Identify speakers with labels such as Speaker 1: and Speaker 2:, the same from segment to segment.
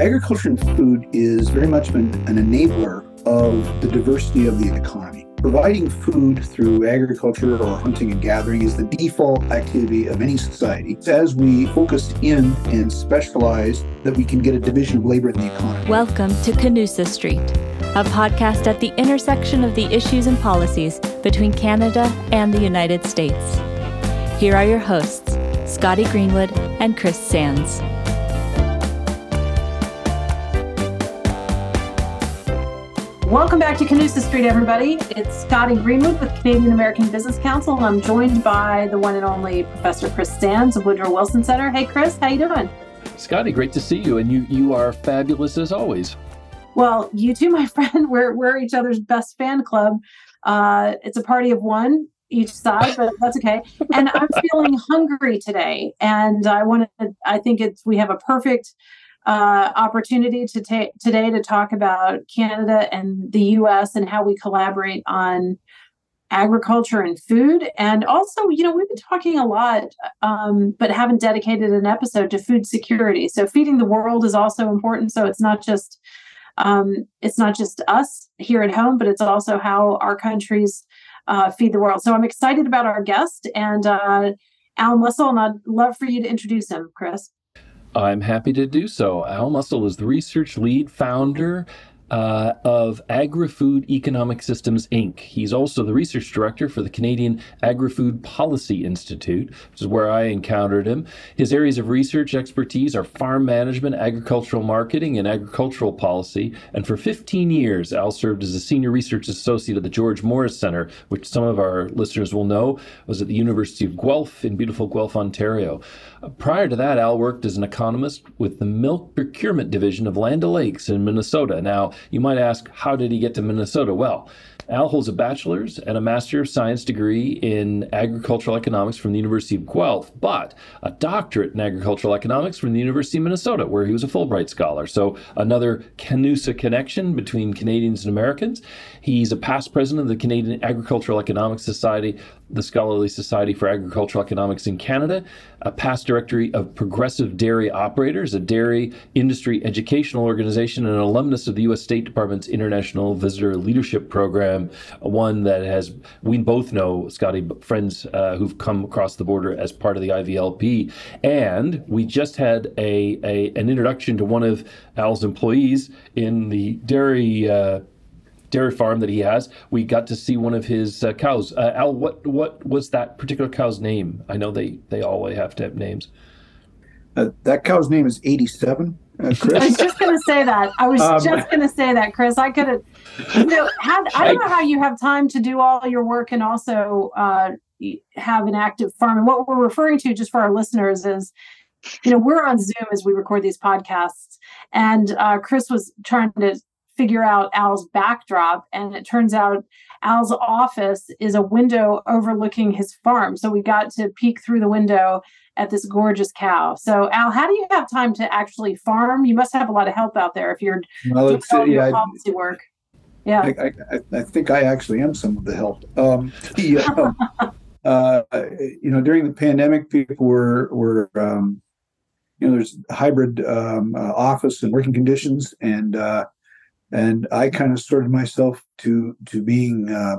Speaker 1: Agriculture and food is very much an, an enabler of the diversity of the economy. Providing food through agriculture or hunting and gathering is the default activity of any society. As we focus in and specialize, that we can get a division of labor in the economy.
Speaker 2: Welcome to Canusa Street, a podcast at the intersection of the issues and policies between Canada and the United States. Here are your hosts, Scotty Greenwood and Chris Sands.
Speaker 3: Welcome back to Canusa Street, everybody. It's Scotty Greenwood with Canadian American Business Council, and I'm joined by the one and only Professor Chris Sands of Woodrow Wilson Center. Hey, Chris, how you doing?
Speaker 4: Scotty, great to see you, and you you are fabulous as always.
Speaker 3: Well, you too, my friend. We're we're each other's best fan club. Uh, it's a party of one each side, but that's okay. And I'm feeling hungry today, and I want to. I think it's we have a perfect uh, opportunity to take today to talk about Canada and the U.S. and how we collaborate on agriculture and food. And also, you know, we've been talking a lot, um, but haven't dedicated an episode to food security. So feeding the world is also important. So it's not just um, it's not just us here at home, but it's also how our countries uh, feed the world. So I'm excited about our guest and uh, Al and I'd love for you to introduce him, Chris.
Speaker 4: I'm happy to do so. Al Mussell is the research lead founder uh, of Agri-Food Economic Systems Inc. He's also the research director for the Canadian Agri-Food Policy Institute, which is where I encountered him. His areas of research expertise are farm management, agricultural marketing, and agricultural policy. And for 15 years, Al served as a senior research associate at the George Morris Center, which some of our listeners will know was at the University of Guelph in beautiful Guelph, Ontario. Prior to that, Al worked as an economist with the Milk Procurement Division of Land O'Lakes in Minnesota. Now, you might ask, how did he get to Minnesota? Well, Al holds a bachelor's and a master of science degree in agricultural economics from the University of Guelph, but a doctorate in agricultural economics from the University of Minnesota, where he was a Fulbright scholar. So another Canusa connection between Canadians and Americans. He's a past president of the Canadian Agricultural Economics Society, the Scholarly Society for Agricultural Economics in Canada, a past directory of Progressive Dairy Operators, a dairy industry educational organization, and an alumnus of the U.S. State Department's International Visitor Leadership Program, one that has, we both know, Scotty, friends uh, who've come across the border as part of the IVLP. And we just had a, a an introduction to one of Al's employees in the dairy. Uh, dairy farm that he has. We got to see one of his uh, cows. Uh, Al, what what was that particular cow's name? I know they they always have to have names.
Speaker 1: Uh, that cow's name is 87. Uh, Chris.
Speaker 3: I was just going to say that. I was um, just going to say that, Chris. I could have, you know, had, I don't know how you have time to do all your work and also uh, have an active farm. And what we're referring to, just for our listeners, is, you know, we're on Zoom as we record these podcasts, and uh, Chris was trying to figure out Al's backdrop. And it turns out Al's office is a window overlooking his farm. So we got to peek through the window at this gorgeous cow. So Al, how do you have time to actually farm? You must have a lot of help out there if you're well, doing all yeah, your policy work.
Speaker 1: Yeah, I, I, I, think I actually am some of the help. Um, the, uh, uh, you know, during the pandemic, people were were um, you know, there's hybrid um, uh, office and working conditions, and uh, and I kind of sorted myself to to being uh,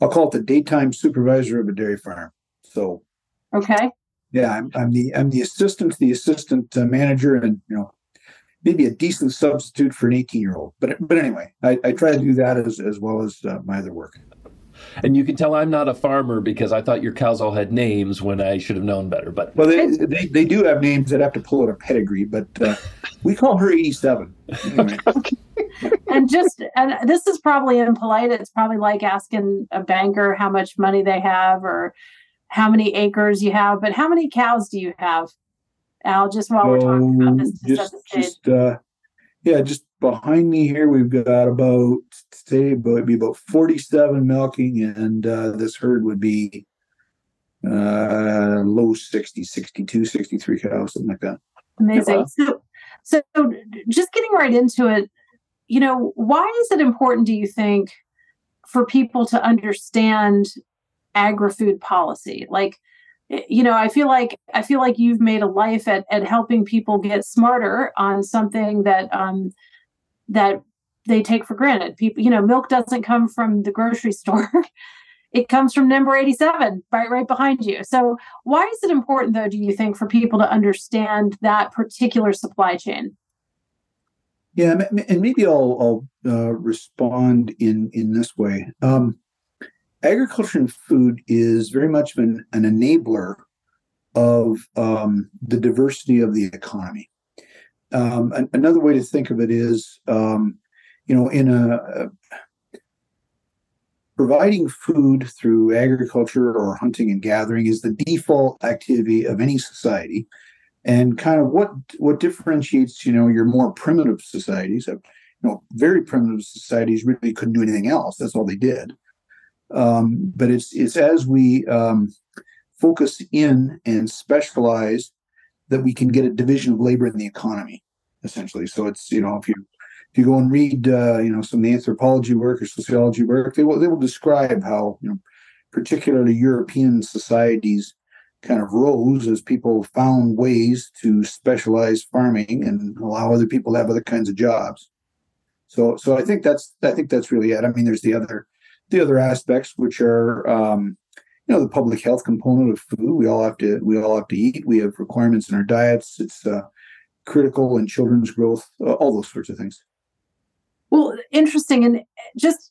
Speaker 1: I'll call it the daytime supervisor of a dairy farm. So
Speaker 3: okay,
Speaker 1: yeah, I'm, I'm the I'm the assistant to the assistant uh, manager, and you know maybe a decent substitute for an 18 year old. But but anyway, I, I try to do that as as well as uh, my other work.
Speaker 4: And you can tell I'm not a farmer because I thought your cows all had names when I should have known better. But
Speaker 1: well, they they, they do have names that have to pull out a pedigree, but uh, we call her 87. Anyway.
Speaker 3: and just and this is probably impolite. It's probably like asking a banker how much money they have or how many acres you have. But how many cows do you have, Al? Just while we're talking about this,
Speaker 1: just, just uh, yeah, just behind me here, we've got about say about be about forty-seven milking, and uh, this herd would be uh, low 60, 62, 63 cows, something like that.
Speaker 3: Amazing. So, so just getting right into it, you know, why is it important, do you think, for people to understand agri-food policy? Like, you know i feel like i feel like you've made a life at, at helping people get smarter on something that um that they take for granted. People you know milk doesn't come from the grocery store. It comes from number 87 right right behind you. So why is it important though do you think for people to understand that particular supply chain?
Speaker 1: Yeah and maybe i'll, I'll uh, respond in in this way. Um, agriculture and food is very much an, an enabler of um, the diversity of the economy. Um, another way to think of it is, um, you know, in a, providing food through agriculture or hunting and gathering is the default activity of any society. And kind of what what differentiates you know your more primitive societies you know very primitive societies really couldn't do anything else. That's all they did. Um, but it's it's as we um, focus in and specialize that we can get a division of labor in the economy, essentially. So it's you know if you if you go and read uh, you know some of the anthropology work or sociology work, they will they will describe how you know particularly European societies kind of rose as people found ways to specialize farming and allow other people to have other kinds of jobs. So so I think that's I think that's really it. I mean, there's the other the other aspects, which are um, you know the public health component of food. We all have to we all have to eat. We have requirements in our diets. It's uh, critical in children's growth. Uh, all those sorts of things.
Speaker 3: Well, interesting, and just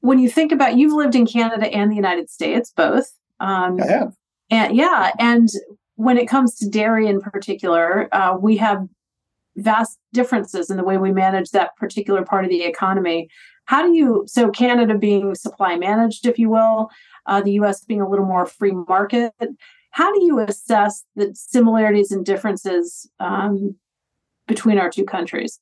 Speaker 3: when you think about you've lived in Canada and the United States, both.
Speaker 1: Um, I have.
Speaker 3: And yeah, and when it comes to dairy in particular, uh, we have vast differences in the way we manage that particular part of the economy. How do you, so Canada being supply managed, if you will, uh, the US being a little more free market, how do you assess the similarities and differences um, between our two countries?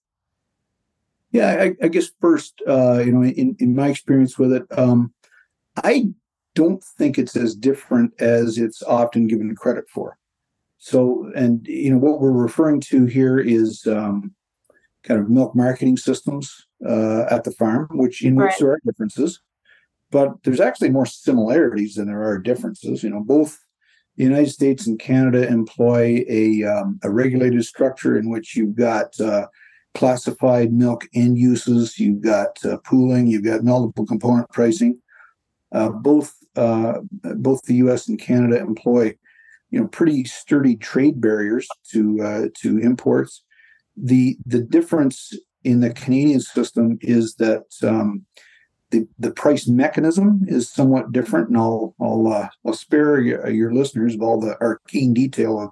Speaker 1: Yeah, I, I guess first, uh, you know, in, in my experience with it, um, I don't think it's as different as it's often given credit for. So, and you know, what we're referring to here is um, kind of milk marketing systems uh, at the farm, which in right. which there are differences, but there's actually more similarities than there are differences. You know, both the United States and Canada employ a um, a regulated structure in which you've got uh, classified milk end uses, you've got uh, pooling, you've got multiple component pricing. Uh, both uh, both the U.S. and Canada employ you know pretty sturdy trade barriers to uh, to imports the the difference in the Canadian system is that um, the the price mechanism is somewhat different, and I'll I'll uh, I'll spare your, your, listeners of all the arcane detail of,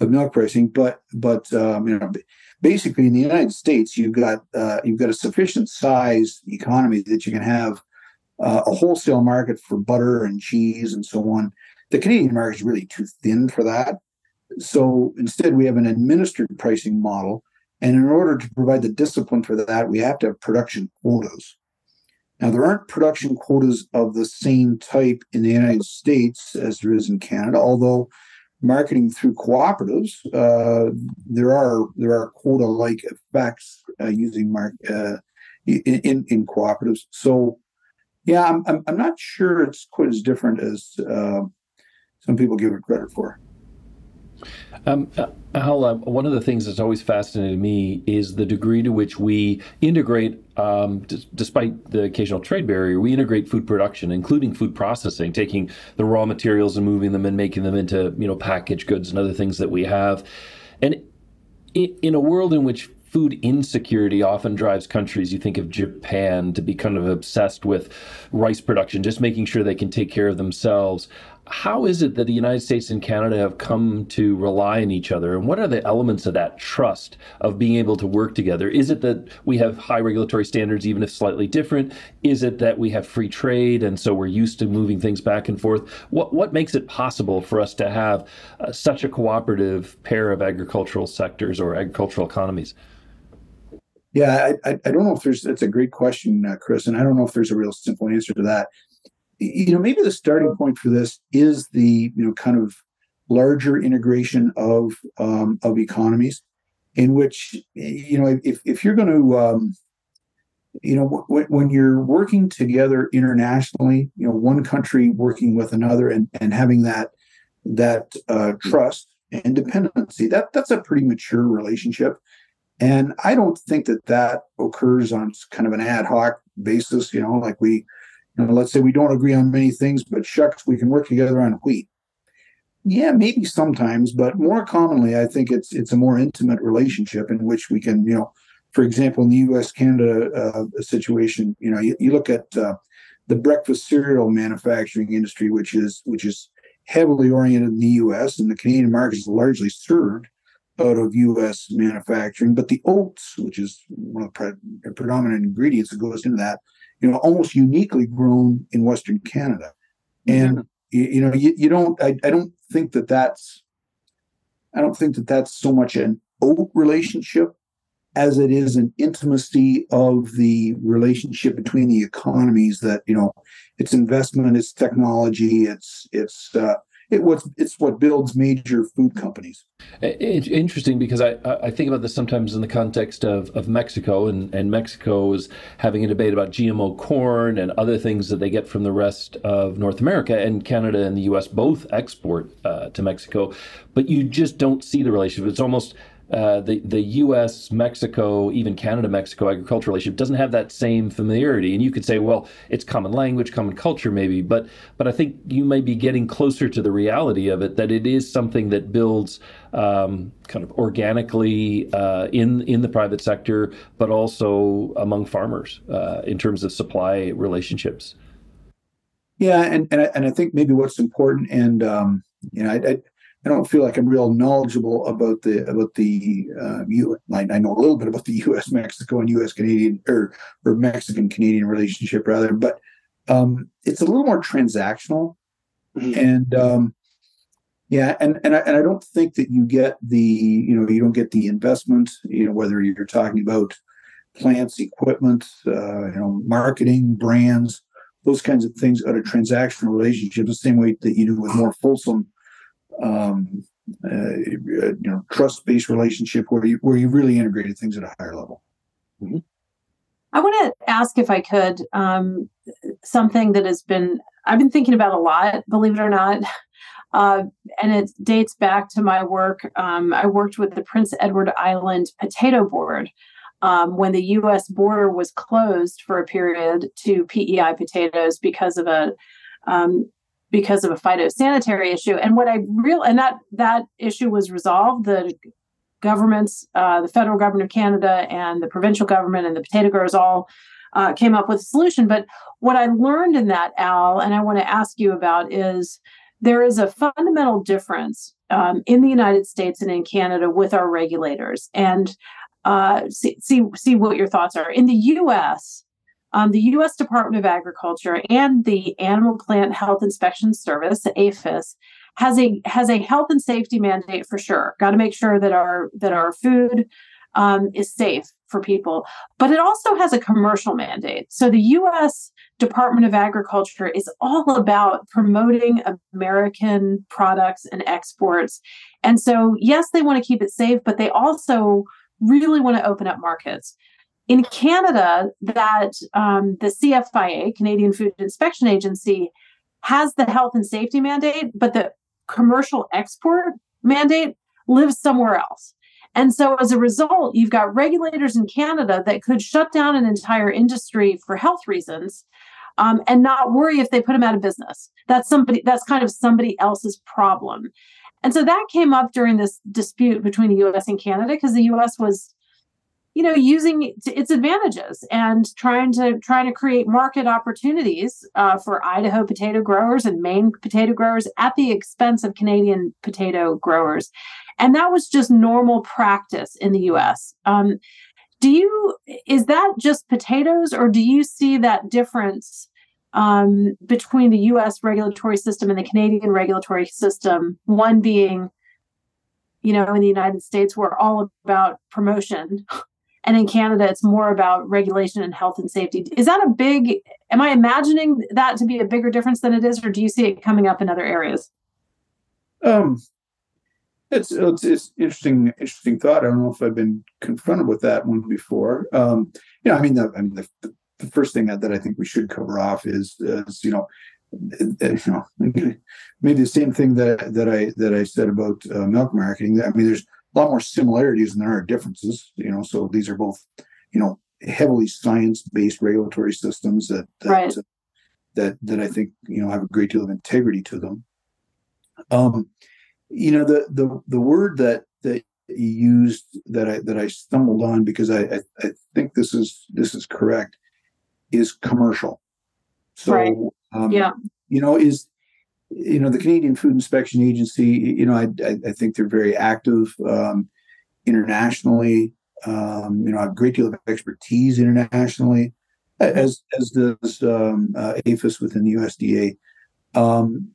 Speaker 1: of milk pricing, but but um, you know basically in the United States you've got uh, you've got a sufficient size economy that you can have uh, a wholesale market for butter and cheese and so on. The Canadian market is really too thin for that. So instead, we have an administered pricing model and in order to provide the discipline for that, we have to have production quotas. Now, there aren't production quotas of the same type in the United States as there is in Canada, although marketing through cooperatives, uh, there are there are quota-like effects uh, using mark uh, in in cooperatives. So, yeah, I'm, I'm, not sure it's quite as different as uh, some people give it credit for.
Speaker 4: Um, uh, uh, one of the things that's always fascinated me is the degree to which we integrate, um, d- despite the occasional trade barrier, we integrate food production, including food processing, taking the raw materials and moving them and making them into you know packaged goods and other things that we have. And in, in a world in which food insecurity often drives countries. You think of Japan to be kind of obsessed with rice production, just making sure they can take care of themselves how is it that the United States and Canada have come to rely on each other? And what are the elements of that trust of being able to work together? Is it that we have high regulatory standards, even if slightly different? Is it that we have free trade and so we're used to moving things back and forth? What, what makes it possible for us to have uh, such a cooperative pair of agricultural sectors or agricultural economies?
Speaker 1: Yeah, I, I, don't know if there's, that's a great question, uh, Chris, and I don't know if there's a real simple answer to that you know maybe the starting point for this is the you know kind of larger integration of um, of economies in which you know if, if you're going to um, you know w- when you're working together internationally you know one country working with another and, and having that that uh, trust and dependency. That that's a pretty mature relationship, and I don't think that that occurs on kind of an ad hoc basis. You know, like we, you know, let's say we don't agree on many things, but shucks, we can work together on wheat. Yeah, maybe sometimes, but more commonly, I think it's it's a more intimate relationship in which we can, you know, for example, in the U.S. Canada uh, situation, you know, you, you look at uh, the breakfast cereal manufacturing industry, which is which is heavily oriented in the U.S. and the Canadian market is largely served out of U.S. manufacturing. But the oats, which is one of the pre- predominant ingredients that goes into that, you know, almost uniquely grown in Western Canada. And you, you, know, you, you don't. I, I don't think that that's. I don't think that that's so much an oat relationship as it is an intimacy of the relationship between the economies that you know it's investment it's technology it's it's uh, it what's it's what builds major food companies.
Speaker 4: Interesting because I, I think about this sometimes in the context of, of Mexico and, and Mexico is having a debate about GMO corn and other things that they get from the rest of North America and Canada and the U.S. both export uh, to Mexico, but you just don't see the relationship. It's almost uh, the the U.S. Mexico even Canada Mexico agricultural relationship doesn't have that same familiarity. And you could say, well, it's common language, common culture, maybe, but but I think you may be getting closer to the reality of it that it is something that builds um, kind of organically uh, in in the private sector, but also among farmers uh, in terms of supply relationships.
Speaker 1: Yeah, and and I, and I think maybe what's important, and um, you know, I, I I don't feel like I'm real knowledgeable about the about the uh, U. I, I know a little bit about the U.S. Mexico and U.S. Canadian or or Mexican Canadian relationship rather, but um, it's a little more transactional, mm-hmm. and um, yeah, and and I, and I don't think that you get the you know you don't get the investment you know whether you're talking about plants, equipment, uh, you know, marketing, brands, those kinds of things out of transactional relationships, the same way that you do with more fulsome um, uh, you know trust based relationship where you where you really integrated things at a higher level.
Speaker 3: Mm-hmm. I want to ask if I could um, something that has been I've been thinking about a lot, believe it or not. Uh, and it dates back to my work. Um, I worked with the Prince Edward Island Potato Board um, when the U.S. border was closed for a period to PEI potatoes because of a um, because of a phytosanitary issue. And what I real and that that issue was resolved. The governments, uh, the federal government of Canada and the provincial government and the potato growers all uh, came up with a solution. But what I learned in that, Al, and I want to ask you about is there is a fundamental difference um, in the United States and in Canada with our regulators. And uh, see, see see what your thoughts are. In the U.S., um, the U.S. Department of Agriculture and the Animal Plant Health Inspection Service, APHIS, has a has a health and safety mandate for sure. Got to make sure that our that our food um, is safe for people, but it also has a commercial mandate. So the U.S. Department of Agriculture is all about promoting American products and exports. And so, yes, they want to keep it safe, but they also really want to open up markets. In Canada, that um, the CFIA, Canadian Food Inspection Agency, has the health and safety mandate, but the commercial export mandate lives somewhere else. And so as a result, you've got regulators in Canada that could shut down an entire industry for health reasons um, and not worry if they put them out of business. That's somebody that's kind of somebody else's problem. And so that came up during this dispute between the US and Canada because the US was you know using its advantages and trying to trying to create market opportunities uh, for idaho potato growers and maine potato growers at the expense of canadian potato growers. And that was just normal practice in the us um, do you is that just potatoes or do you see that difference um, between the us regulatory system and the canadian regulatory system? One being you know in the united states we're all about promotion and in Canada it's more about regulation and health and safety. Is that a big am I imagining that to be a bigger difference than it is or do you see it coming up in other areas?
Speaker 1: Um it's it's, it's interesting interesting thought. I don't know if I've been confronted with that one before. Um you know, I mean the I mean the, the first thing that, that I think we should cover off is, is you know you know, maybe the same thing that that I that I said about uh, milk marketing. I mean, there's a lot more similarities than there are differences. You know, so these are both, you know, heavily science-based regulatory systems that that,
Speaker 3: right.
Speaker 1: that that I think you know have a great deal of integrity to them. Um, you know, the the the word that that you used that I that I stumbled on because I I, I think this is this is correct is commercial. So
Speaker 3: right. um, yeah,
Speaker 1: you know, is you know the Canadian Food Inspection Agency. You know, I I, think they're very active um, internationally. Um, you know, have a great deal of expertise internationally, as as does um, uh, APHIS within the USDA. Um,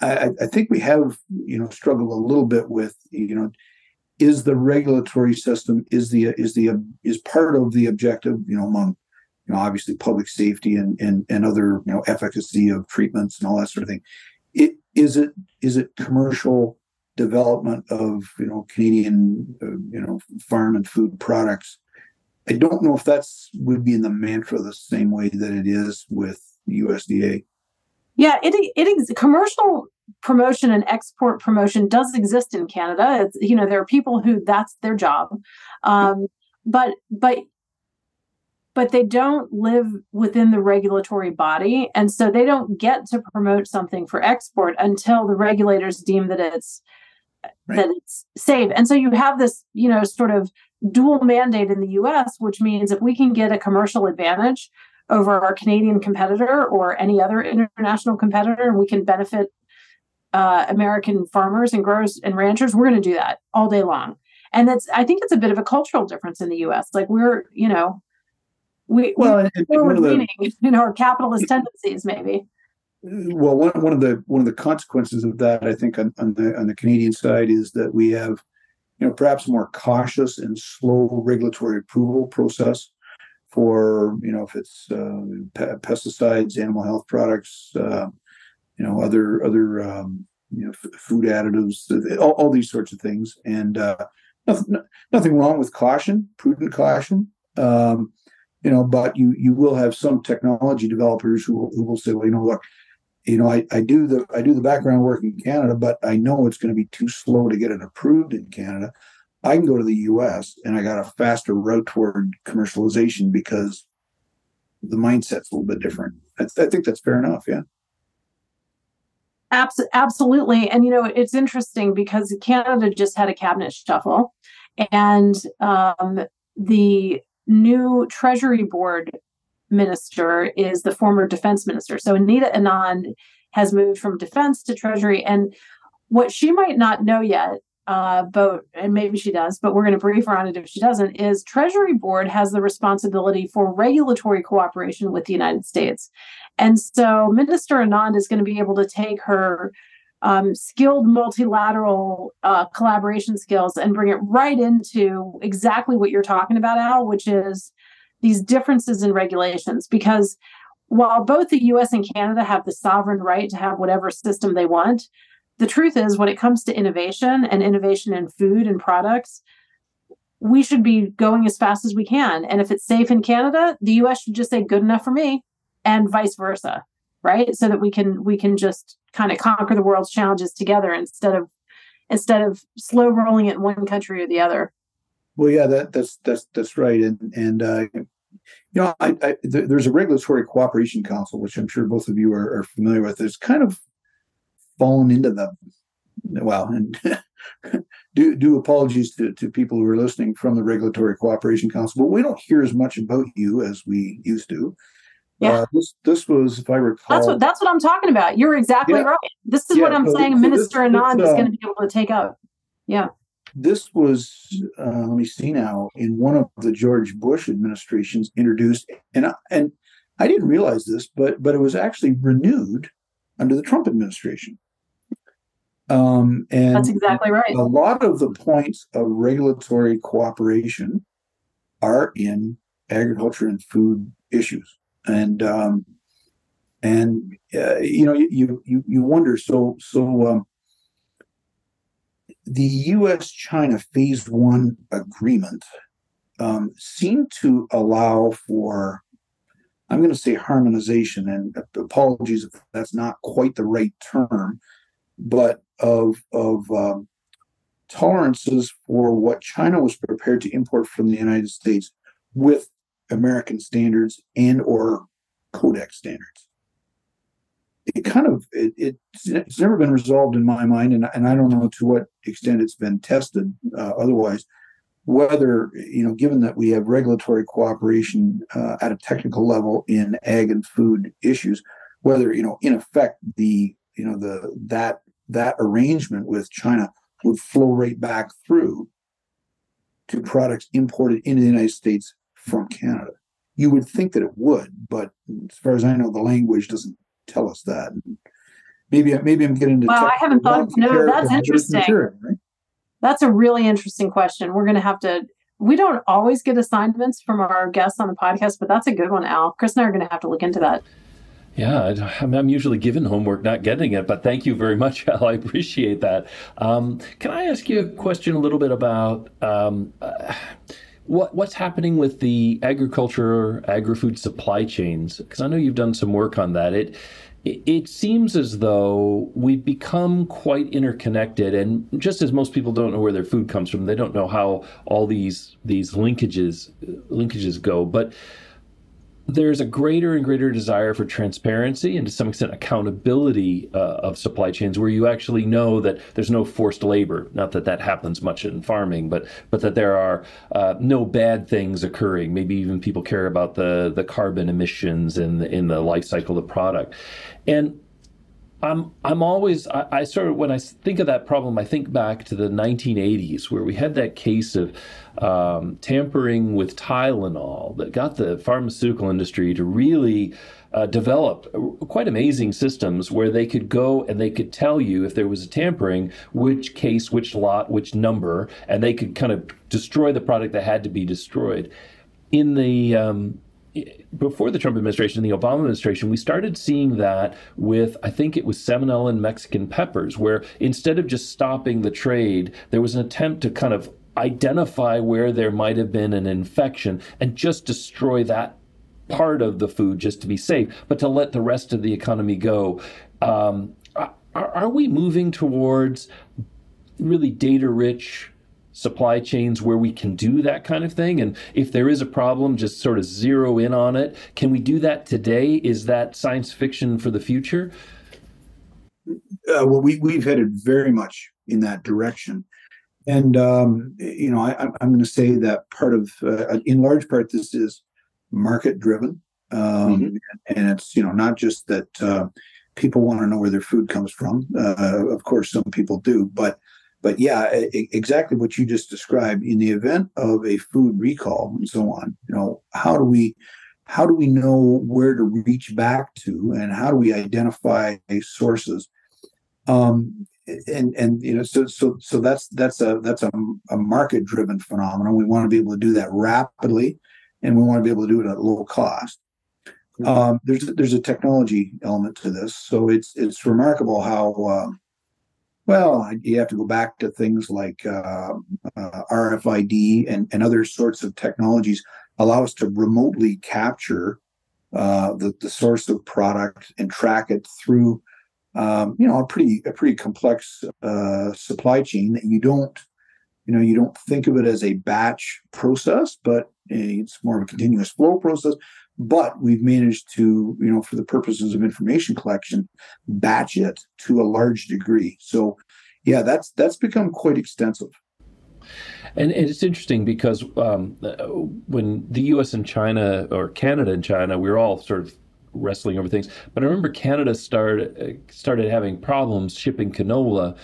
Speaker 1: I, I, think we have you know struggled a little bit with you know is the regulatory system is the is the is part of the objective you know among you know obviously public safety and and, and other you know efficacy of treatments and all that sort of thing. It is it is it commercial development of you know canadian uh, you know farm and food products? I don't know if that's would be in the mantra the same way that it is with usda
Speaker 3: yeah, it it is commercial promotion and export promotion does exist in Canada. It's, you know, there are people who that's their job, um, but but but they don't live within the regulatory body, and so they don't get to promote something for export until the regulators deem that it's right. that it's safe. And so you have this, you know, sort of dual mandate in the U.S., which means if we can get a commercial advantage over our Canadian competitor or any other international competitor, and we can benefit uh, American farmers and growers and ranchers, we're going to do that all day long. And that's, I think it's a bit of a cultural difference in the U.S. Like we're, you know, we, well, we're forward leaning in our capitalist tendencies, maybe.
Speaker 1: Well, one, one of the one of the consequences of that, I think, on, on the on the Canadian side, is that we have, you know, perhaps more cautious and slow regulatory approval process for you know if it's uh, pesticides, animal health products, uh, you know other other um, you know f- food additives, all, all, these sorts of things, and uh, nothing, nothing wrong with caution, prudent caution. Um, you know, but you you will have some technology developers who, who will say, well, you know, look, you know, I, I do the I do the background work in Canada, but I know it's going to be too slow to get it approved in Canada. I can go to the US and I got a faster route toward commercialization because the mindset's a little bit different. I, I think that's fair enough. Yeah.
Speaker 3: absolutely. And, you know, it's interesting because Canada just had a cabinet shuffle and um, the new Treasury Board minister is the former defense minister. So Anita Anand has moved from defense to Treasury. And what she might not know yet uh, but and maybe she does, but we're going to brief her on it if she doesn't. Is Treasury Board has the responsibility for regulatory cooperation with the United States, and so Minister Anand is going to be able to take her um, skilled multilateral uh, collaboration skills and bring it right into exactly what you're talking about, Al, which is these differences in regulations. Because while both the US and Canada have the sovereign right to have whatever system they want, the truth is, when it comes to innovation and innovation in food and products, we should be going as fast as we can. And if it's safe in Canada, the US should just say good enough for me and vice versa, right? So that we can we can just kind of conquer the world's challenges together instead of instead of slow rolling it in one country or the other.
Speaker 1: Well, yeah, that, that's that's that's right, and and uh, you know, I, I, th- there's a regulatory cooperation council, which I'm sure both of you are, are familiar with. It's kind of fallen into them. Well, and do do apologies to, to people who are listening from the Regulatory Cooperation Council, but we don't hear as much about you as we used to. Yeah. Uh, this this was, if I recall,
Speaker 3: that's what that's what I'm talking about. You're exactly yeah. right. This is yeah, what I'm saying. So Minister this, Anand is uh, going to be able to take out. Yeah.
Speaker 1: This was, uh, let me see now, in one of the George Bush administrations introduced, and I, and I didn't realize this, but but it was actually renewed under the Trump administration. Um, and
Speaker 3: that's exactly right.
Speaker 1: A lot of the points of regulatory cooperation are in agriculture and food issues, and um, and uh, you know you you you wonder so so. Um, the U.S. China Phase One agreement um, seemed to allow for I'm going to say harmonization, and apologies if that's not quite the right term, but of of um, tolerances for what China was prepared to import from the United States with American standards and or Codex standards. It kind of it, it it's never been resolved in my mind, and and I don't know to what extent it's been tested uh, otherwise whether you know given that we have regulatory cooperation uh, at a technical level in ag and food issues whether you know in effect the you know the that that arrangement with china would flow right back through to products imported into the united states from canada you would think that it would but as far as i know the language doesn't tell us that maybe maybe i'm getting into
Speaker 3: wow i haven't thought of no that's interesting material, right? That's a really interesting question. We're going to have to. We don't always get assignments from our guests on the podcast, but that's a good one, Al. Chris and I are going to have to look into that.
Speaker 4: Yeah, I'm usually given homework, not getting it, but thank you very much, Al. I appreciate that. Um, can I ask you a question a little bit about um, uh, what what's happening with the agriculture, agri-food supply chains? Because I know you've done some work on that. It it seems as though we've become quite interconnected and just as most people don't know where their food comes from they don't know how all these these linkages linkages go but there's a greater and greater desire for transparency and to some extent accountability uh, of supply chains where you actually know that there's no forced labor. Not that that happens much in farming but but that there are uh, no bad things occurring. Maybe even people care about the the carbon emissions in the, in the life cycle of the product. And I'm I'm always I, I, sort of when I think of that problem, I think back to the 1980s where we had that case of um, tampering with Tylenol that got the pharmaceutical industry to really uh, develop quite amazing systems where they could go and they could tell you if there was a tampering, which case, which lot, which number, and they could kind of destroy the product that had to be destroyed. In the um, before the Trump administration and the Obama administration, we started seeing that with, I think it was salmonella and Mexican peppers, where instead of just stopping the trade, there was an attempt to kind of identify where there might have been an infection and just destroy that part of the food just to be safe, but to let the rest of the economy go. Um, are, are we moving towards really data rich? Supply chains where we can do that kind of thing? And if there is a problem, just sort of zero in on it. Can we do that today? Is that science fiction for the future?
Speaker 1: Uh, well, we, we've headed very much in that direction. And, um, you know, I, am going to say that part of, uh, in large part, this is market driven. Um, mm-hmm. And it's, you know, not just that uh, people want to know where their food comes from. Uh, of course, some people do, but but yeah, exactly what you just described. In the event of a food recall and so on, you know, how do we how do we know where to reach back to, and how do we identify sources? Um, and and you know, so so so that's that's a that's a, a market driven phenomenon. We want to be able to do that rapidly, and we want to be able to do it at low cost. Mm-hmm. Um, there's there's a technology element to this, so it's it's remarkable how. Uh, well, you have to go back to things like uh, uh, RFID and, and other sorts of technologies allow us to remotely capture uh, the, the source of product and track it through, um, you know, a pretty a pretty complex uh, supply chain that you don't, you know, you don't think of it as a batch process, but it's more of a continuous flow process but we've managed to you know for the purposes of information collection batch it to a large degree so yeah that's that's become quite extensive
Speaker 4: and, it's interesting because um, when the U.S. and China, or Canada and China, we were all sort of wrestling over things. But I remember Canada started started having problems shipping canola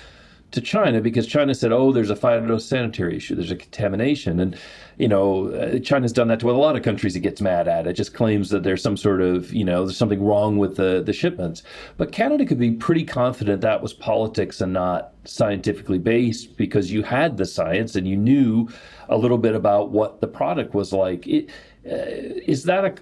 Speaker 4: to China because China said, "Oh, there's a phytosanitary issue. There's a contamination," and you know, uh, China's done that to a lot of countries. It gets mad at. It just claims that there's some sort of you know there's something wrong with the the shipments. But Canada could be pretty confident that was politics and not scientifically based because you had the science and you knew a little bit about what the product was like. It, uh, is that a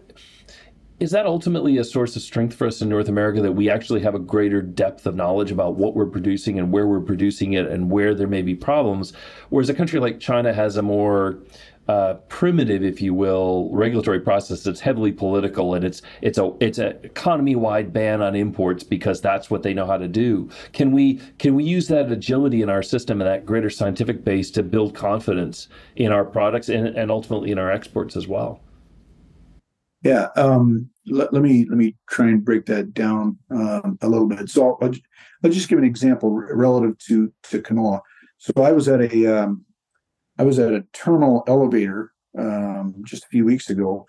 Speaker 4: is that ultimately a source of strength for us in North America that we actually have a greater depth of knowledge about what we're producing and where we're producing it and where there may be problems? Whereas a country like China has a more uh, primitive, if you will, regulatory process that's heavily political, and it's it's a it's a economy wide ban on imports because that's what they know how to do. Can we can we use that agility in our system and that greater scientific base to build confidence in our products and, and ultimately in our exports as well?
Speaker 1: Yeah, um, let, let, me let me try and break that down um, a little bit. So I'll, I'll, just give an example relative to to canola. So I was at a um, I was at a terminal elevator um, just a few weeks ago.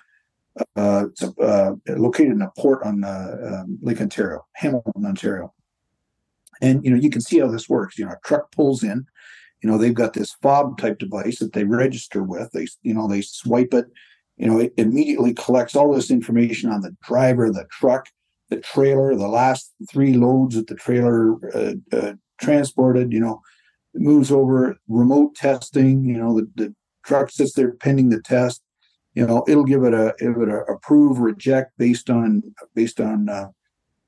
Speaker 1: Uh, it's uh, located in a port on uh, um, Lake Ontario, Hamilton, Ontario. And you know you can see how this works. You know, a truck pulls in. You know they've got this fob type device that they register with. They you know they swipe it. You know it immediately collects all this information on the driver, the truck, the trailer, the last three loads that the trailer uh, uh, transported. You know it moves over remote testing. You know, the, the truck sits there pending the test. You know, it'll give it a give it a approve reject based on based on uh,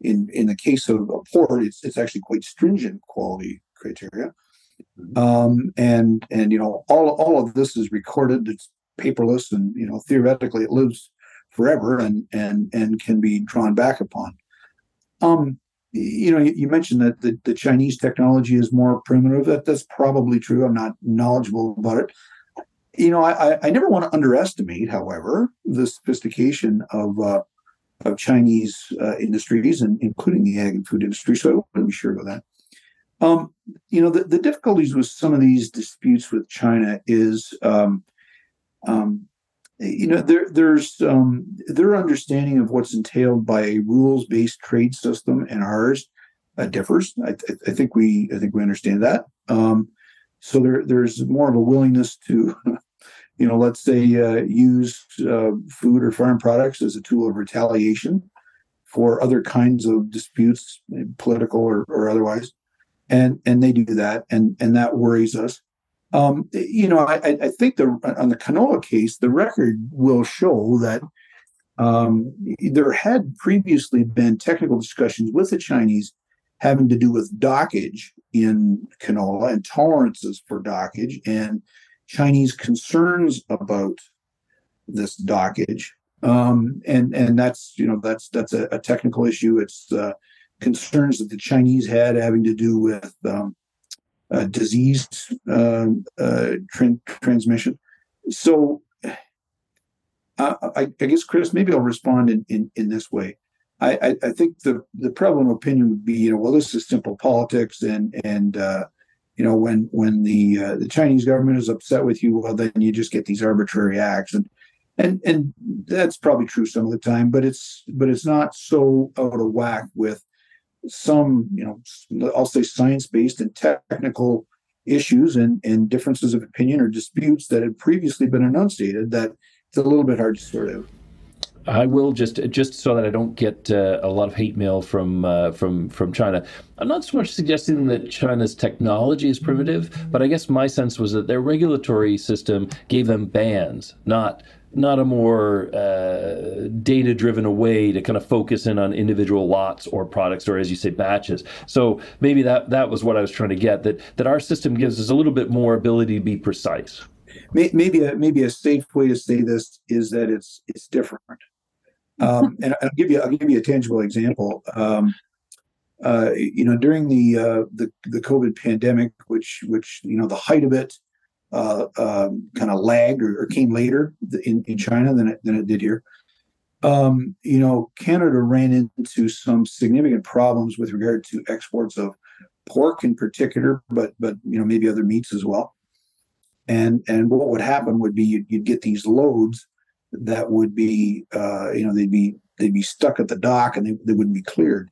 Speaker 1: in in the case of a port, it's it's actually quite stringent quality criteria. Mm-hmm. Um, and and you know all all of this is recorded. It's paperless, and you know theoretically it lives forever and and and can be drawn back upon. Um, you know, you mentioned that the, the Chinese technology is more primitive. That that's probably true. I'm not knowledgeable about it. You know, I, I never want to underestimate, however, the sophistication of uh, of Chinese uh, industries, and including the ag and food industry. So I want to be sure about that. Um, you know, the, the difficulties with some of these disputes with China is um, um, you know there there's um, their understanding of what's entailed by a rules based trade system and ours uh, differs. I, I, think we I think we understand that. Um, so there there's more of a willingness to, you know, let's say uh, use uh, food or farm products as a tool of retaliation for other kinds of disputes, political or, or otherwise, and and they do that, and and that worries us. Um, you know, I, I, think the on the canola case, the record will show that um, there had previously been technical discussions with the Chinese having to do with dockage in canola and tolerances for dockage and Chinese concerns about this dockage. Um, and and that's you know that's that's a, a technical issue. It's uh, concerns that the Chinese had having to do with um, uh, disease um, uh, tra- transmission. So, I, I, guess, Chris, maybe I'll respond in, in, in this way. I, I, I, think the, the prevalent opinion would be, you know, well, this is simple politics, and and uh, you know, when when the uh, the Chinese government is upset with you, well, then you just get these arbitrary acts, and and and that's probably true some of the time, but it's but it's not so out of whack with some, you know, I'll say science based and technical issues and, and differences of opinion or disputes that had previously been enunciated that it's a little bit hard to sort out.
Speaker 4: I will just just so that I don't get uh, a lot of hate mail from uh, from from China. I'm not so much suggesting that China's technology is primitive, but I guess my sense was that their regulatory system gave them bans, not not a more uh, data driven way to kind of focus in on individual lots or products or as you say batches. So maybe that that was what i was trying to get that that our system gives us a little bit more ability to be precise.
Speaker 1: Maybe a maybe a safe way to say this is that it's it's different. Um, and i'll give you i'll give you a tangible example. Um, uh, you know during the, uh, the the covid pandemic which which you know the height of it uh, um, kind of lagged or, or, came later in, in China than it, than it did here. Um, you know, Canada ran into some significant problems with regard to exports of pork in particular, but but you know maybe other meats as well. And and what would happen would be you'd, you'd get these loads that would be uh, you know they'd be they'd be stuck at the dock and they, they wouldn't be cleared.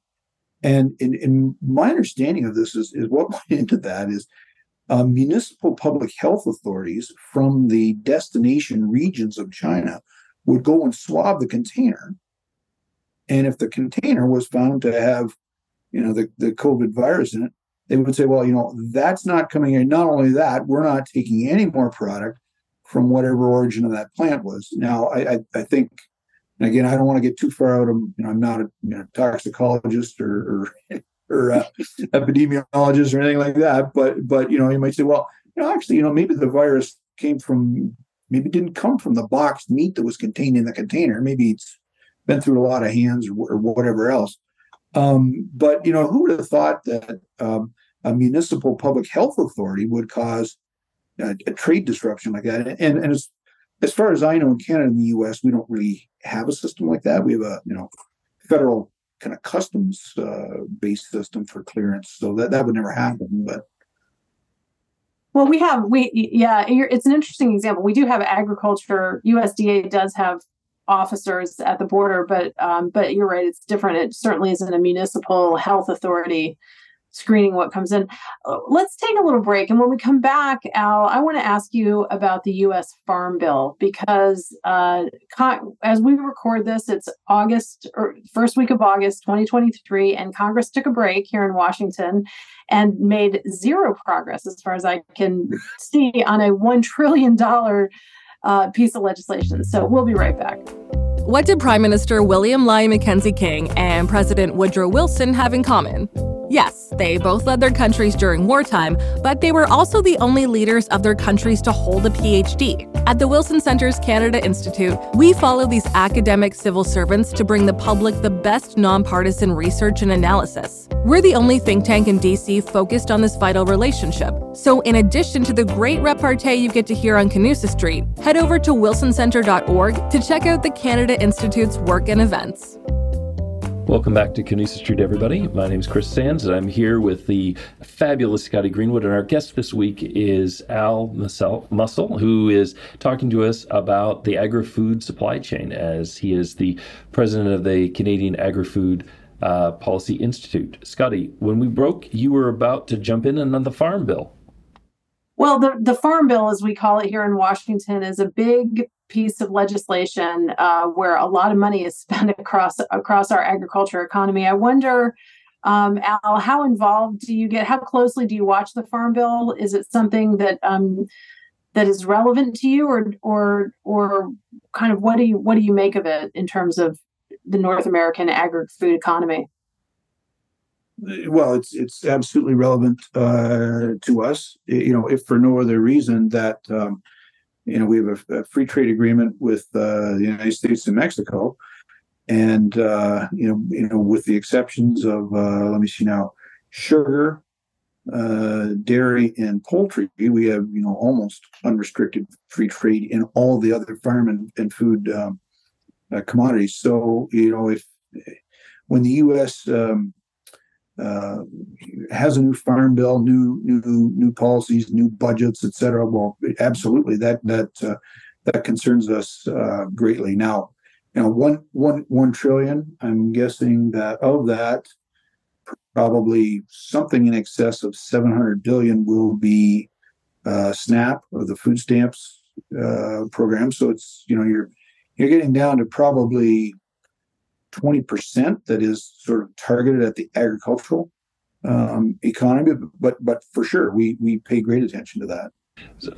Speaker 1: And in, in my understanding of this is, is what went into that is uh, municipal public health authorities from the destination regions of China would go and swab the container. And if the container was found to have, you know, the, the COVID virus in it, they would say, well, you know, that's not coming in. Not only that, we're not taking any more product from whatever origin of that plant was. Now, I, I, I think, and again, I don't want to get too far out of, you know, I'm not a you know, toxicologist or, or or uh, epidemiologist or anything like that. But but you know, you might say, well, you know, actually, you know, maybe the virus came from maybe didn't come from the boxed meat that was contained in the container. Maybe it's been through a lot of hands or, or whatever else. Um, but you know, who would have thought that um, a municipal public health authority would cause a, a trade disruption like that? And and as as far as I know, in Canada and the U.S., we don't really have a system like that. We have a you know federal kind of customs uh, based system for clearance, so that that would never happen. But
Speaker 3: well, we have we yeah, it's an interesting example. We do have agriculture. USDA does have officers at the border, but um, but you're right, it's different. It certainly isn't a municipal health authority screening what comes in. Uh, let's take a little break. And when we come back, Al, I want to ask you about the U.S. Farm Bill because uh, as we record this, it's August or first week of August 2023, and Congress took a break here in Washington and made zero progress, as far as I can see, on a $1 trillion uh, piece of legislation. So we'll be right back.
Speaker 5: What did Prime Minister William Lyon Mackenzie King and President Woodrow Wilson have in common? Yes, they both led their countries during wartime, but they were also the only leaders of their countries to hold a PhD. At the Wilson Center's Canada Institute, we follow these academic civil servants to bring the public the best nonpartisan research and analysis. We're the only think tank in DC focused on this vital relationship. So, in addition to the great repartee you get to hear on Canusa Street, head over to wilsoncenter.org to check out the Canada Institute's work and events.
Speaker 4: Welcome back to Canusa Street, everybody. My name is Chris Sands, and I'm here with the fabulous Scotty Greenwood. And our guest this week is Al Mussell, who is talking to us about the agri food supply chain, as he is the president of the Canadian Agri Food uh, Policy Institute. Scotty, when we broke, you were about to jump in on the Farm Bill.
Speaker 3: Well, the, the Farm Bill, as we call it here in Washington, is a big piece of legislation uh, where a lot of money is spent across across our agriculture economy. I wonder, um, Al, how involved do you get? How closely do you watch the Farm Bill? Is it something that um, that is relevant to you, or or or kind of what do you what do you make of it in terms of the North American agri food economy?
Speaker 1: Well, it's it's absolutely relevant uh, to us. You know, if for no other reason that um, you know, we have a, a free trade agreement with uh, the United States and Mexico, and uh, you know, you know, with the exceptions of uh, let me see now, sugar, uh, dairy, and poultry, we have you know almost unrestricted free trade in all the other farm and, and food um, uh, commodities. So you know, if when the U.S. Um, uh, has a new farm bill, new new new policies, new budgets, et cetera. Well, absolutely, that that uh, that concerns us uh, greatly. Now, you know, one one one trillion. I'm guessing that of that, probably something in excess of 700 billion will be uh, SNAP or the food stamps uh, program. So it's you know you're you're getting down to probably 20% that is sort of targeted at the agricultural um, economy, but but for sure we we pay great attention to that.
Speaker 4: So,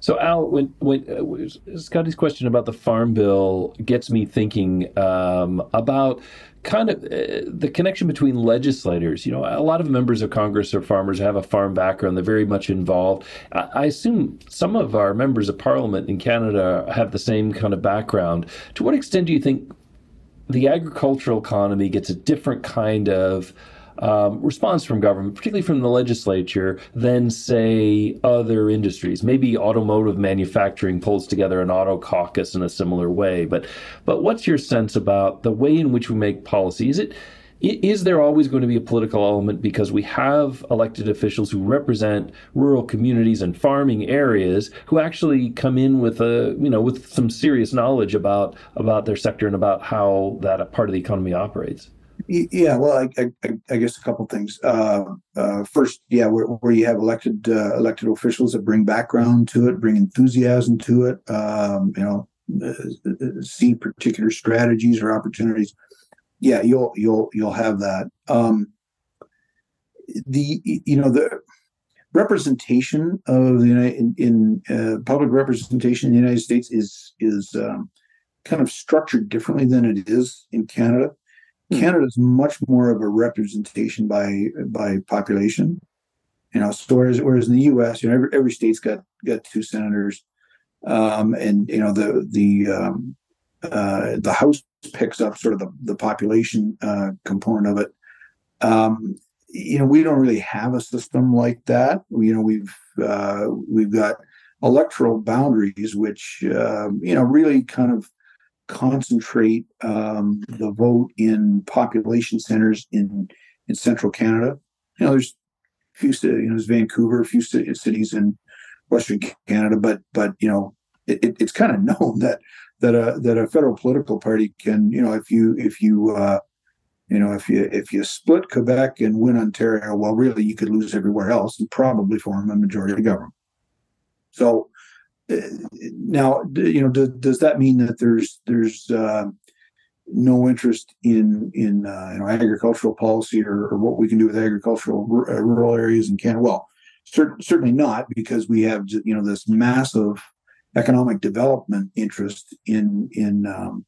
Speaker 4: so Al, when when uh, Scotty's question about the farm bill gets me thinking um, about kind of uh, the connection between legislators. You know, a lot of members of Congress are farmers, have a farm background, they're very much involved. I, I assume some of our members of Parliament in Canada have the same kind of background. To what extent do you think the agricultural economy gets a different kind of um, response from government, particularly from the legislature, than say other industries. Maybe automotive manufacturing pulls together an auto caucus in a similar way. But but what's your sense about the way in which we make policy? Is it is there always going to be a political element because we have elected officials who represent rural communities and farming areas who actually come in with a you know with some serious knowledge about about their sector and about how that part of the economy operates?
Speaker 1: Yeah well i, I, I guess a couple things. Uh, uh, first yeah where, where, you have elected uh, elected officials that bring background to it bring enthusiasm to it um, you know uh, uh, see particular strategies or opportunities yeah, you'll you'll you'll have that. Um, the you know the representation of the United in, in uh, public representation in the United States is is um, kind of structured differently than it is in Canada. Mm-hmm. Canada is much more of a representation by by population. You know, so whereas, whereas in the U.S., you know, every, every state's got got two senators, um, and you know the the um, uh, the house picks up sort of the the population uh, component of it. Um, you know, we don't really have a system like that. You know, we've uh, we've got electoral boundaries, which um, you know really kind of concentrate um, the vote in population centers in in central Canada. You know, there's a few cities, you know, there's Vancouver, a few cities in Western Canada, but but you know, it, it's kind of known that that a that a federal political party can, you know, if you if you uh, you know if you if you split Quebec and win Ontario, well, really you could lose everywhere else and probably form a majority government. So uh, now, you know, does, does that mean that there's there's uh, no interest in in uh, you know agricultural policy or, or, what we can do with agricultural r- uh, rural areas in Canada? Well, cer- certainly not, because we have you know this massive economic development interest in in um,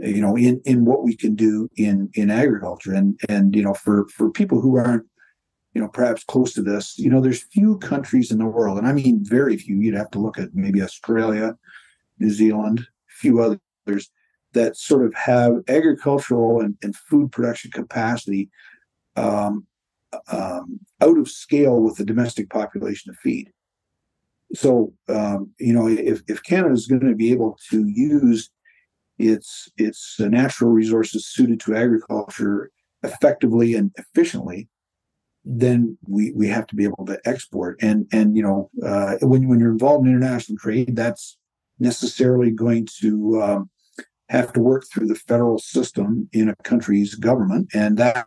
Speaker 1: you know in in what we can do in in agriculture and and you know for for people who aren't you know, perhaps close to this. You know, there's few countries in the world, and I mean very few. You'd have to look at maybe Australia, New Zealand, a few others that sort of have agricultural and, and food production capacity um, um, out of scale with the domestic population to feed. So, um, you know, if, if Canada is going to be able to use its its natural resources suited to agriculture effectively and efficiently, then we we have to be able to export. And and you know uh, when when you're involved in international trade that's necessarily going to um, have to work through the federal system in a country's government. And that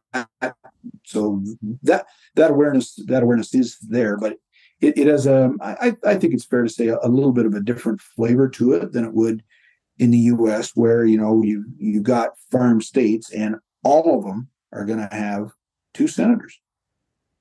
Speaker 1: so that that awareness that awareness is there but it, it has a I, I think it's fair to say a, little bit of a different flavor to it than it would in the US where you know you you got farm states and all of them are going to have two senators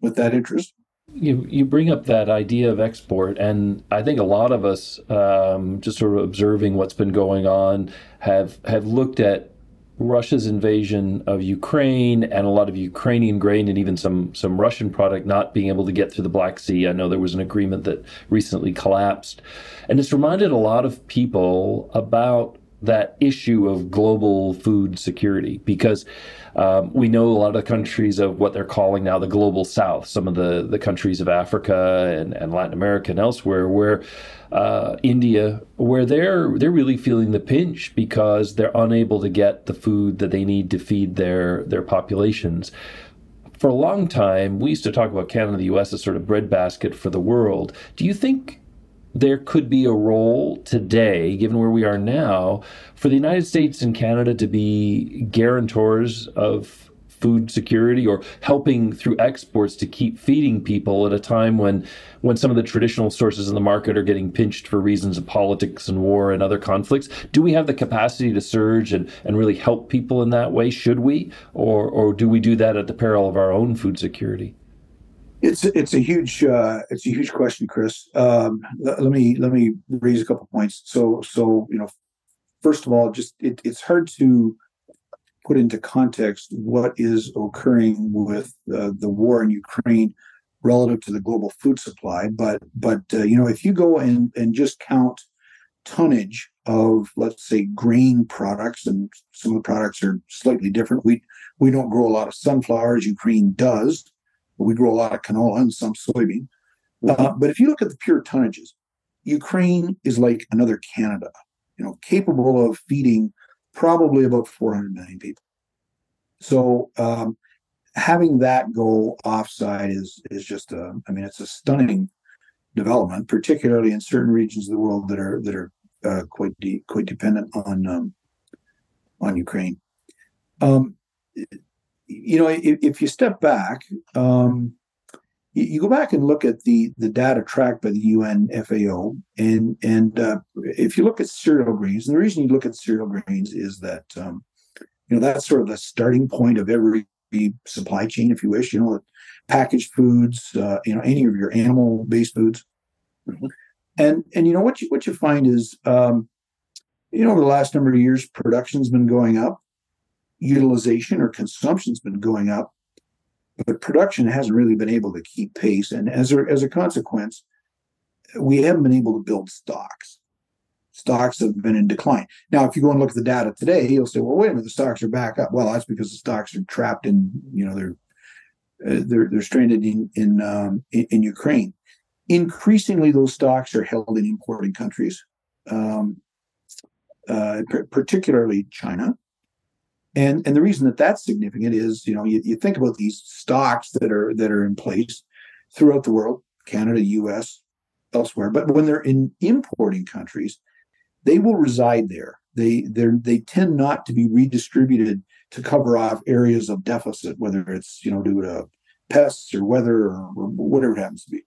Speaker 1: with that interest.
Speaker 4: You you bring up that idea of export, and I think a lot of us, um, just sort of observing what's been going on, have have looked at Russia's invasion of Ukraine and a lot of Ukrainian grain and even some some Russian product not being able to get through the Black Sea. I know there was an agreement that recently collapsed, and it's reminded a lot of people about that issue of global food security because um, we know a lot of the countries of what they're calling now the global south, some of the, the countries of Africa and, and Latin America and elsewhere, where uh, India, where they're they're really feeling the pinch because they're unable to get the food that they need to feed their their populations. For a long time, we used to talk about Canada and the U.S. as sort of breadbasket for the world. Do you think there could be a role today, given where we are now, for the United States and Canada to be guarantors of food security or helping through exports to keep feeding people at a time when when some of the traditional sources in the market are getting pinched for reasons of politics and war and other conflicts. Do we have the capacity to surge and, and really help people in that way? Should we? Or or do we do that at the peril of our own food security
Speaker 1: it's it's a huge uh, it's a huge question, Chris. Um, let, let, me let me raise a couple points. So so you know, first of all, just it, it's hard to put into context what is occurring with uh, the war in Ukraine relative to the global food supply. But but uh, you know, if you go and and just count tonnage of let's say grain products, and some of the products are slightly different. We we don't grow a lot of sunflowers. Ukraine does we grow a lot of canola and some soybean. Uh, but if you look at the pure tonnages, Ukraine is like another Canada, you know, capable of feeding probably about 400 million people. So um, having that go offside is is just a, I mean, it's a stunning development, particularly in certain regions of the world that are that are uh, quite de- quite dependent on um, on Ukraine. Um, you know, if, if you step back, um, you, you, go back and look at the the data tracked by the UN FAO, and and uh, if you look at cereal grains, and the reason you look at cereal grains is that um, you know that's sort of the starting point of every supply chain, if you wish. You know, packaged foods, uh, you know, any of your animal based foods, mm-hmm. and and you know what you what you find is, um, you know, over the last number of years, production's been going up utilization or consumption's been going up, but production hasn't really been able to keep pace. And as a, as a consequence, we haven't been able to build stocks. stocks have been in decline. Now, if you go and look at the data today, you'll say, "Well, wait a minute, the stocks are back up." Well, that's because the stocks are trapped in, you know, they're uh, they're they're stranded in in, um, in, in Ukraine. Increasingly, those stocks are held in importing countries, um, uh, particularly China. And and the reason that that's significant is, you know, you, you think about these stocks that are that are in place throughout the world, Canada, U.S., elsewhere, but when they're in importing countries, they will reside there. They they they tend not to be redistributed to cover off areas of deficit, whether it's you know due to pests or weather or, or whatever it happens to be.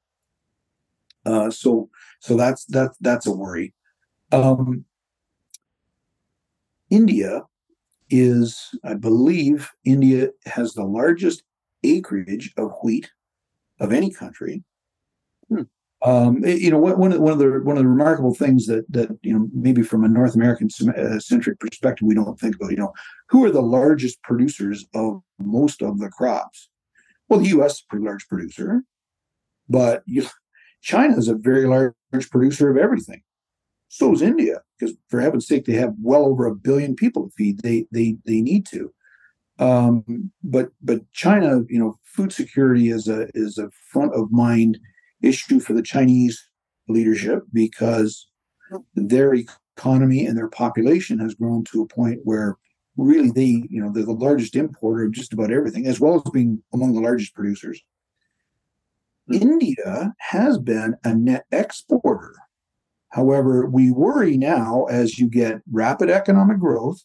Speaker 1: Uh, so so that's that's that's a worry. Um, India is, I believe, India has the largest acreage of wheat of any country. Hmm. Um, you know, one of one of the one of the remarkable things that that you know maybe from a North American uh, centric perspective we don't think about. You know, who are the largest producers of most of the crops? Well, the U.S. is a pretty large producer, but you, China is a very large producer of everything. So is India, because for heaven's sake, they have well over a billion people to feed. They they they need to. Um, but but China, you know, food security is a is a front of mind issue for the Chinese leadership because their economy and their population has grown to a point where really they, you know, they're the largest importer of just about everything, as well as being among the largest producers. India has been a net exporter. However, we worry now as you get rapid economic growth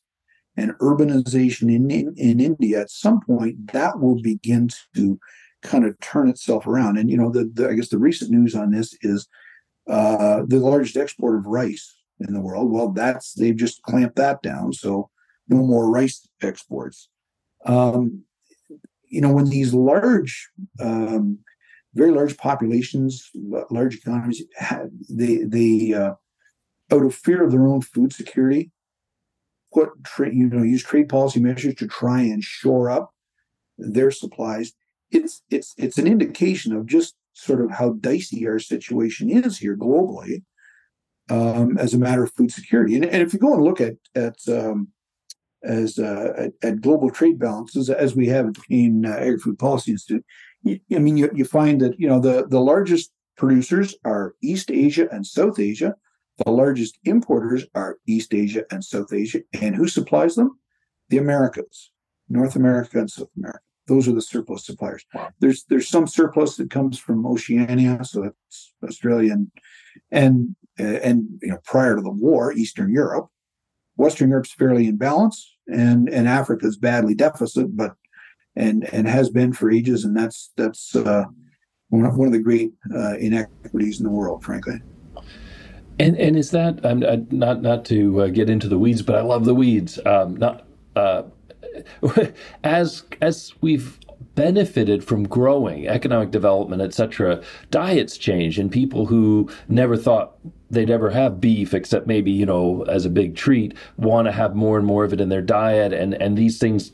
Speaker 1: and urbanization in, in, in India, at some point that will begin to kind of turn itself around. And you know, the, the I guess the recent news on this is uh, the largest exporter of rice in the world. Well, that's they've just clamped that down, so no more rice exports. Um, you know, when these large, um, very large populations, large economies, they they uh, out of fear of their own food security, put tra- you know use trade policy measures to try and shore up their supplies it's it's it's an indication of just sort of how dicey our situation is here globally um, as a matter of food security. And, and if you go and look at at um, as uh, at, at, global trade balances, as we have in uh, Agri-Food Policy Institute, I mean, you, you find that you know the the largest producers are East Asia and South Asia. The largest importers are East Asia and South Asia, and who supplies them? The Americas, North America and South America those are the surplus suppliers. Wow. There's there's some surplus that comes from Oceania, so that's Australia and and and you know prior to the war, Eastern Europe, Western Europe's fairly in balance, and and Africa's badly deficit, but and and has been for ages, and that's that's uh, one of, the great uh, inequities in the world, frankly.
Speaker 4: And and is that I'm not not to uh, get into the weeds, but I love the weeds. Um, not uh, as as we've benefited from growing economic development etc diets change and people who never thought they'd ever have beef except maybe you know as a big treat want to have more and more of it in their diet and and these things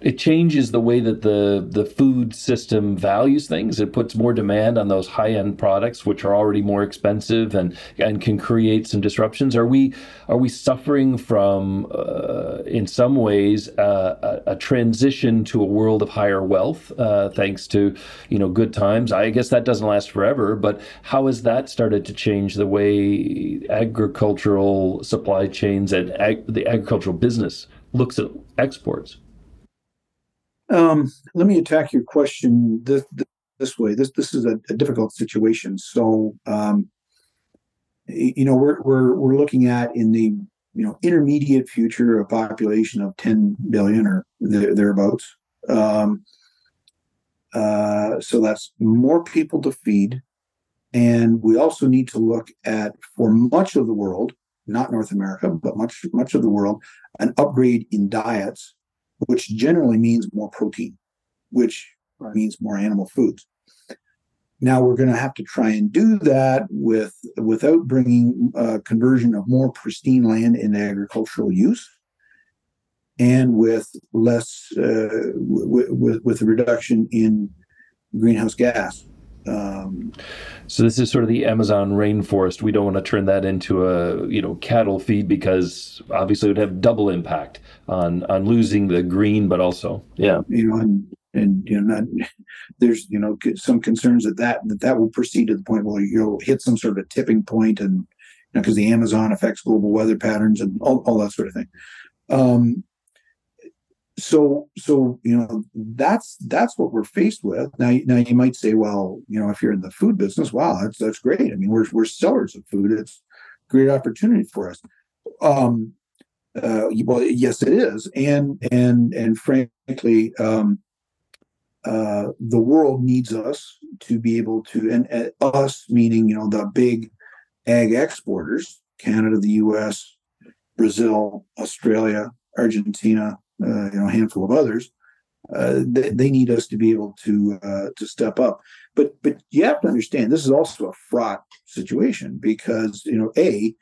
Speaker 4: it changes the way that the the food system values things. It puts more demand on those high end products, which are already more expensive and and can create some disruptions. Are we are we suffering from, uh, in some ways, uh, a, a, transition to a world of higher wealth, uh, thanks to you know good times? I guess that doesn't last forever, but how has that started to change the way agricultural supply chains and ag- the agricultural business looks at exports?
Speaker 1: Um, let me attack your question this, this way. This this is a, a difficult situation. So, um, you know, we're we're we're looking at in the you know intermediate future a population of 10 billion or thereabouts. Um, uh, so that's more people to feed, and we also need to look at for much of the world, not North America, but much much of the world, an upgrade in diets which generally means more protein, which right. means more animal foods. Now we're going to have to try and do that with without bringing uh, conversion of more pristine land into agricultural use, and with less uh, w- with with a reduction in greenhouse gas Um,
Speaker 4: so this is sort of the Amazon rainforest. We don't want to turn that into a you know cattle feed because obviously it would have double impact on on losing the green, but also yeah,
Speaker 1: you know, and and you know, not, there's you know some concerns that that that that will proceed to the point where you'll hit some sort of a tipping point, and you know, because the Amazon affects global weather patterns and all, all that sort of thing. Um, so so you know that's that's what we're faced with. Now now you might say well you know if you're in the food business wow that's that's great. I mean we're we're sellers of food. It's great opportunity for us. Um uh well yes it is. And and and frankly um uh the world needs us to be able to and, and us meaning you know the big ag exporters canada the us brazil australia argentina uh, you know, a handful of others, uh, they, they, need us to be able to uh, to step up. But but you have to understand this is also a fraught situation because you know a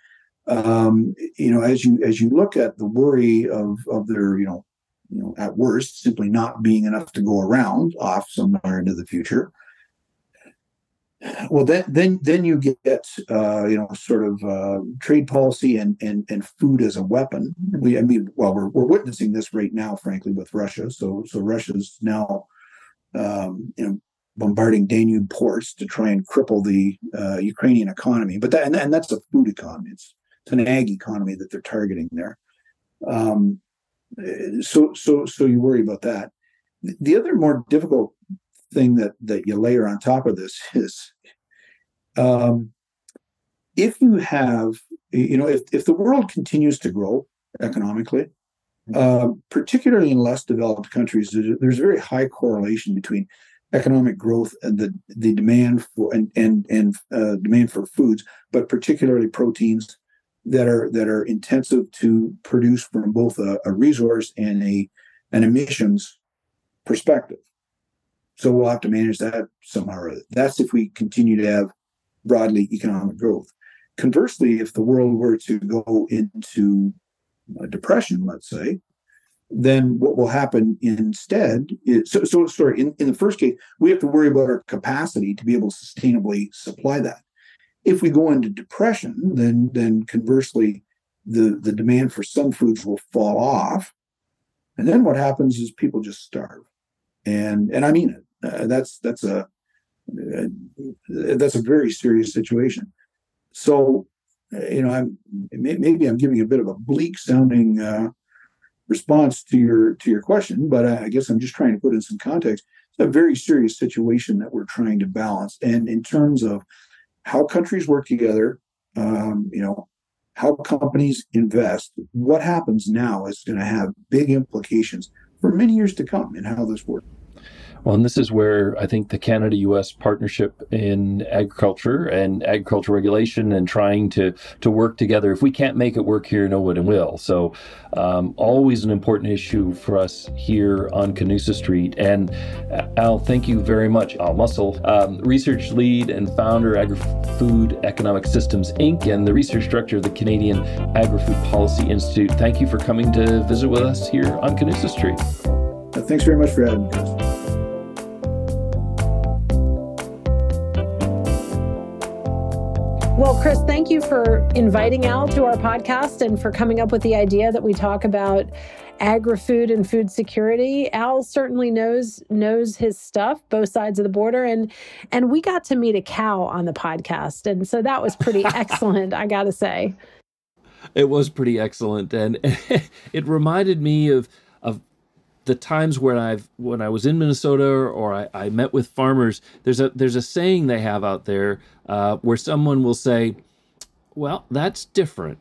Speaker 1: um, you know as you as you look at the worry of of their you know you know at worst simply not being enough to go around off somewhere into the future well then then then you get uh, you know sort of uh, trade policy and and and food as a weapon. We i mean well we're, we're witnessing this right now frankly with russia. So so russia's now um, you know bombarding danube ports to try and cripple the uh, ukrainian economy. But that and, and that's a food economy. It's, it's an ag economy that they're targeting there. Um, so so so you worry about that. The other more difficult thing that that you layer on top of this is um, if you have you know if, if the world continues to grow economically uh, particularly in less developed countries there's a very high correlation between economic growth and the the demand for and and and uh, demand for foods but particularly proteins that are that are intensive to produce from both a, a resource and a an emissions perspective so we'll have to manage that somehow or other. That's if we continue to have broadly economic growth. Conversely, if the world were to go into a depression, let's say, then what will happen instead is so, so sorry, in, in the first case, we have to worry about our capacity to be able to sustainably supply that. If we go into depression, then then conversely, the, the demand for some foods will fall off. And then what happens is people just starve and and I mean it. Uh, that's that's a uh, that's a very serious situation. So, you know, I'm maybe I'm giving a bit of a bleak sounding uh, response to your to your question, but I guess I'm just trying to put in some context. It's a very serious situation that we're trying to balance, and in terms of how countries work together, um, you know, how companies invest, what happens now is going to have big implications for many years to come in how this works.
Speaker 4: Well, and this is where I think the Canada US partnership in agriculture and agriculture regulation and trying to, to work together. If we can't make it work here, no one will. So, um, always an important issue for us here on Canusa Street. And uh, Al, thank you very much. Al Mussell, um, research lead and founder, Agri Food Economic Systems Inc., and the research director of the Canadian Agri Food Policy Institute. Thank you for coming to visit with us here on Canusa Street.
Speaker 1: Thanks very much for having me.
Speaker 3: Well, Chris, thank you for inviting Al to our podcast and for coming up with the idea that we talk about agri-food and food security. Al certainly knows knows his stuff, both sides of the border, and and we got to meet a cow on the podcast, and so that was pretty excellent, I got to say.
Speaker 4: It was pretty excellent, and it reminded me of of the times when I've when I was in Minnesota or I, I met with farmers, there's a there's a saying they have out there uh, where someone will say, "Well, that's different,"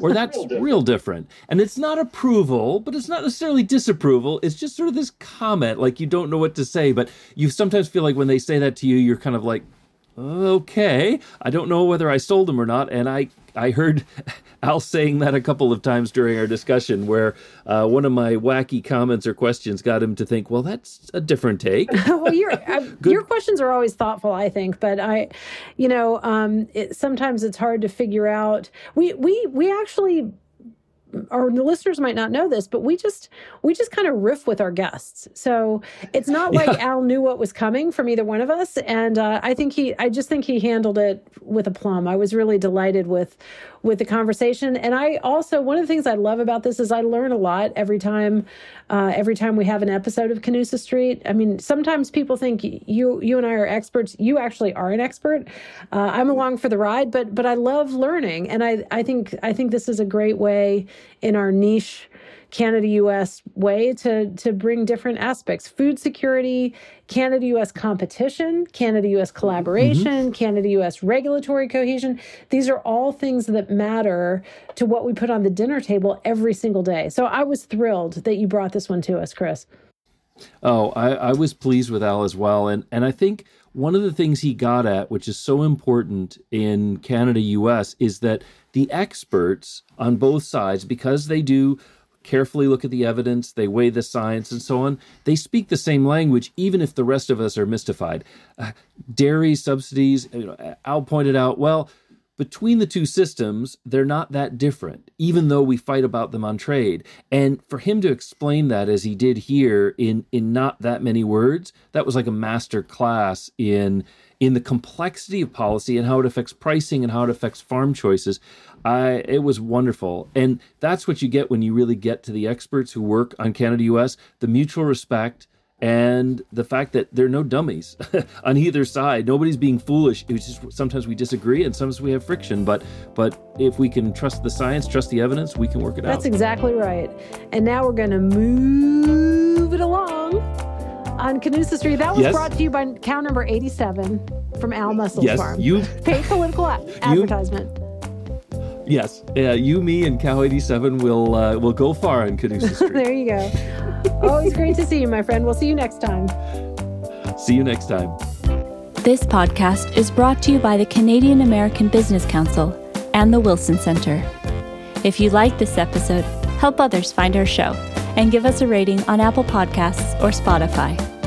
Speaker 4: or "That's real different. real different," and it's not approval, but it's not necessarily disapproval. It's just sort of this comment, like you don't know what to say, but you sometimes feel like when they say that to you, you're kind of like, okay, I don't know whether I sold them or not. And I, I heard Al saying that a couple of times during our discussion, where uh, one of my wacky comments or questions got him to think, well, that's a different take.
Speaker 3: well, your your questions are always thoughtful, I think, but I, you know, um, it, sometimes it's hard to figure out. We we we actually our listeners might not know this, but we just we just kind of riff with our guests. So it's not like yeah. Al knew what was coming from either one of us, and uh, I think he I just think he handled it with a plum. I was really delighted with with the conversation, and I also one of the things I love about this is I learn a lot every time uh, every time we have an episode of Canusa Street. I mean, sometimes people think you you and I are experts. You actually are an expert. Uh, I'm along for the ride, but but I love learning, and I I think I think this is a great way in our niche Canada US way to, to bring different aspects food security, Canada US competition, Canada US collaboration, mm-hmm. Canada US regulatory cohesion. These are all things that matter to what we put on the dinner table every single day. So I was thrilled that you brought this one to us, Chris.
Speaker 4: Oh, I, I was pleased with Al as well. And, and I think one of the things he got at, which is so important in Canada US, is that the experts on both sides, because they do carefully look at the evidence, they weigh the science, and so on. They speak the same language, even if the rest of us are mystified. Uh, dairy subsidies, you Al pointed out, well, between the two systems, they're not that different, even though we fight about them on trade. And for him to explain that as he did here in in not that many words, that was like a master class in in the complexity of policy and how it affects pricing and how it affects farm choices. I it was wonderful. And that's what you get when you really get to the experts who work on Canada US, the mutual respect and the fact that there are no dummies on either side. Nobody's being foolish. It's just sometimes we disagree and sometimes we have friction, but but if we can trust the science, trust the evidence, we can work it
Speaker 3: That's
Speaker 4: out.
Speaker 3: That's exactly right. And now we're going to move it along on Canusa Street. That was yes. brought to you by cow number 87 from Al Mussell's
Speaker 4: yes,
Speaker 3: farm.
Speaker 4: You
Speaker 3: paid political advertisement.
Speaker 4: Yes, uh, you, me, and Cow 87 will uh, will go far on Canusa Street.
Speaker 3: there you go. Always great to see you, my friend. We'll see you next time.
Speaker 4: See you next time.
Speaker 2: This podcast is brought to you by the Canadian American Business Council and the Wilson Center. If you like this episode, help others find our show and give us a rating on Apple Podcasts or Spotify.